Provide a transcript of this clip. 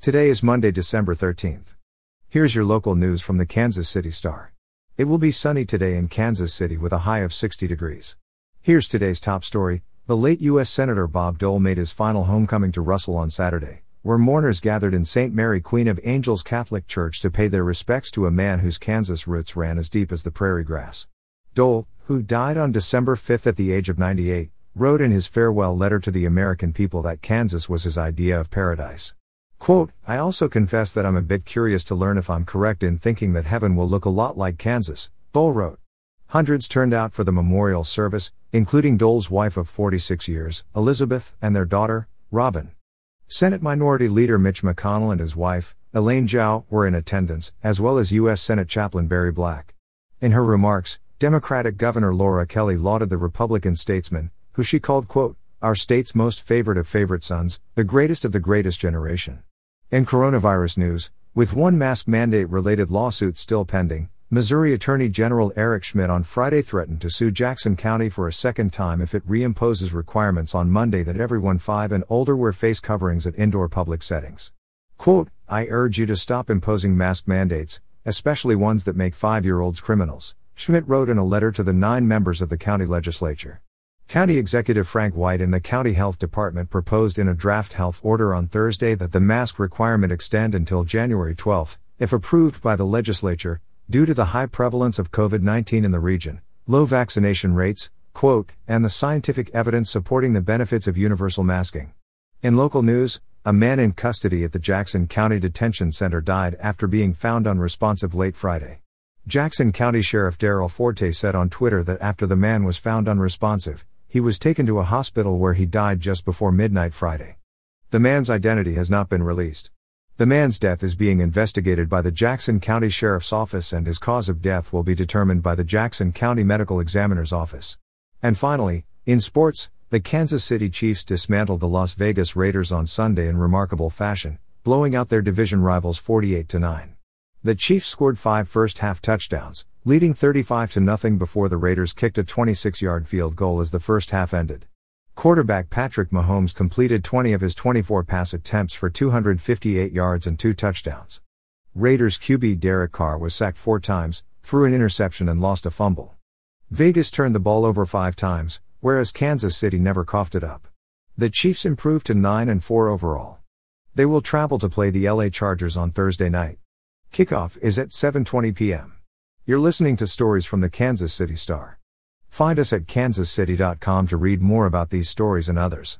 Today is Monday, December 13th. Here's your local news from the Kansas City Star. It will be sunny today in Kansas City with a high of 60 degrees. Here's today's top story. The late U.S. Senator Bob Dole made his final homecoming to Russell on Saturday, where mourners gathered in St. Mary Queen of Angels Catholic Church to pay their respects to a man whose Kansas roots ran as deep as the prairie grass. Dole, who died on December 5 at the age of 98, wrote in his farewell letter to the American people that Kansas was his idea of paradise. Quote, I also confess that I'm a bit curious to learn if I'm correct in thinking that heaven will look a lot like Kansas, Dole wrote. Hundreds turned out for the memorial service, including Dole's wife of 46 years, Elizabeth, and their daughter, Robin. Senate Minority Leader Mitch McConnell and his wife, Elaine Chao, were in attendance, as well as U.S. Senate Chaplain Barry Black. In her remarks, Democratic Governor Laura Kelly lauded the Republican statesman, who she called, quote, our state's most favored of favorite sons, the greatest of the greatest generation. In coronavirus news, with one mask mandate related lawsuit still pending, Missouri Attorney General Eric Schmitt on Friday threatened to sue Jackson County for a second time if it reimposes requirements on Monday that everyone 5 and older wear face coverings at indoor public settings. Quote, I urge you to stop imposing mask mandates, especially ones that make 5 year olds criminals. Schmitt wrote in a letter to the nine members of the county legislature. County Executive Frank White and the County Health Department proposed in a draft health order on Thursday that the mask requirement extend until January 12, if approved by the legislature, due to the high prevalence of COVID 19 in the region, low vaccination rates, quote, and the scientific evidence supporting the benefits of universal masking. In local news, a man in custody at the Jackson County Detention Center died after being found unresponsive late Friday. Jackson County Sheriff Darrell Forte said on Twitter that after the man was found unresponsive, he was taken to a hospital where he died just before midnight Friday. The man's identity has not been released. The man's death is being investigated by the Jackson County Sheriff's Office and his cause of death will be determined by the Jackson County Medical Examiner's Office. And finally, in sports, the Kansas City Chiefs dismantled the Las Vegas Raiders on Sunday in remarkable fashion, blowing out their division rivals 48 9. The Chiefs scored five first half touchdowns, leading 35 to nothing before the Raiders kicked a 26-yard field goal as the first half ended. Quarterback Patrick Mahomes completed 20 of his 24 pass attempts for 258 yards and two touchdowns. Raiders QB Derek Carr was sacked four times, threw an interception and lost a fumble. Vegas turned the ball over five times, whereas Kansas City never coughed it up. The Chiefs improved to 9 and 4 overall. They will travel to play the LA Chargers on Thursday night. Kickoff is at 7:20 p.m. You're listening to stories from the Kansas City Star. Find us at kansascity.com to read more about these stories and others.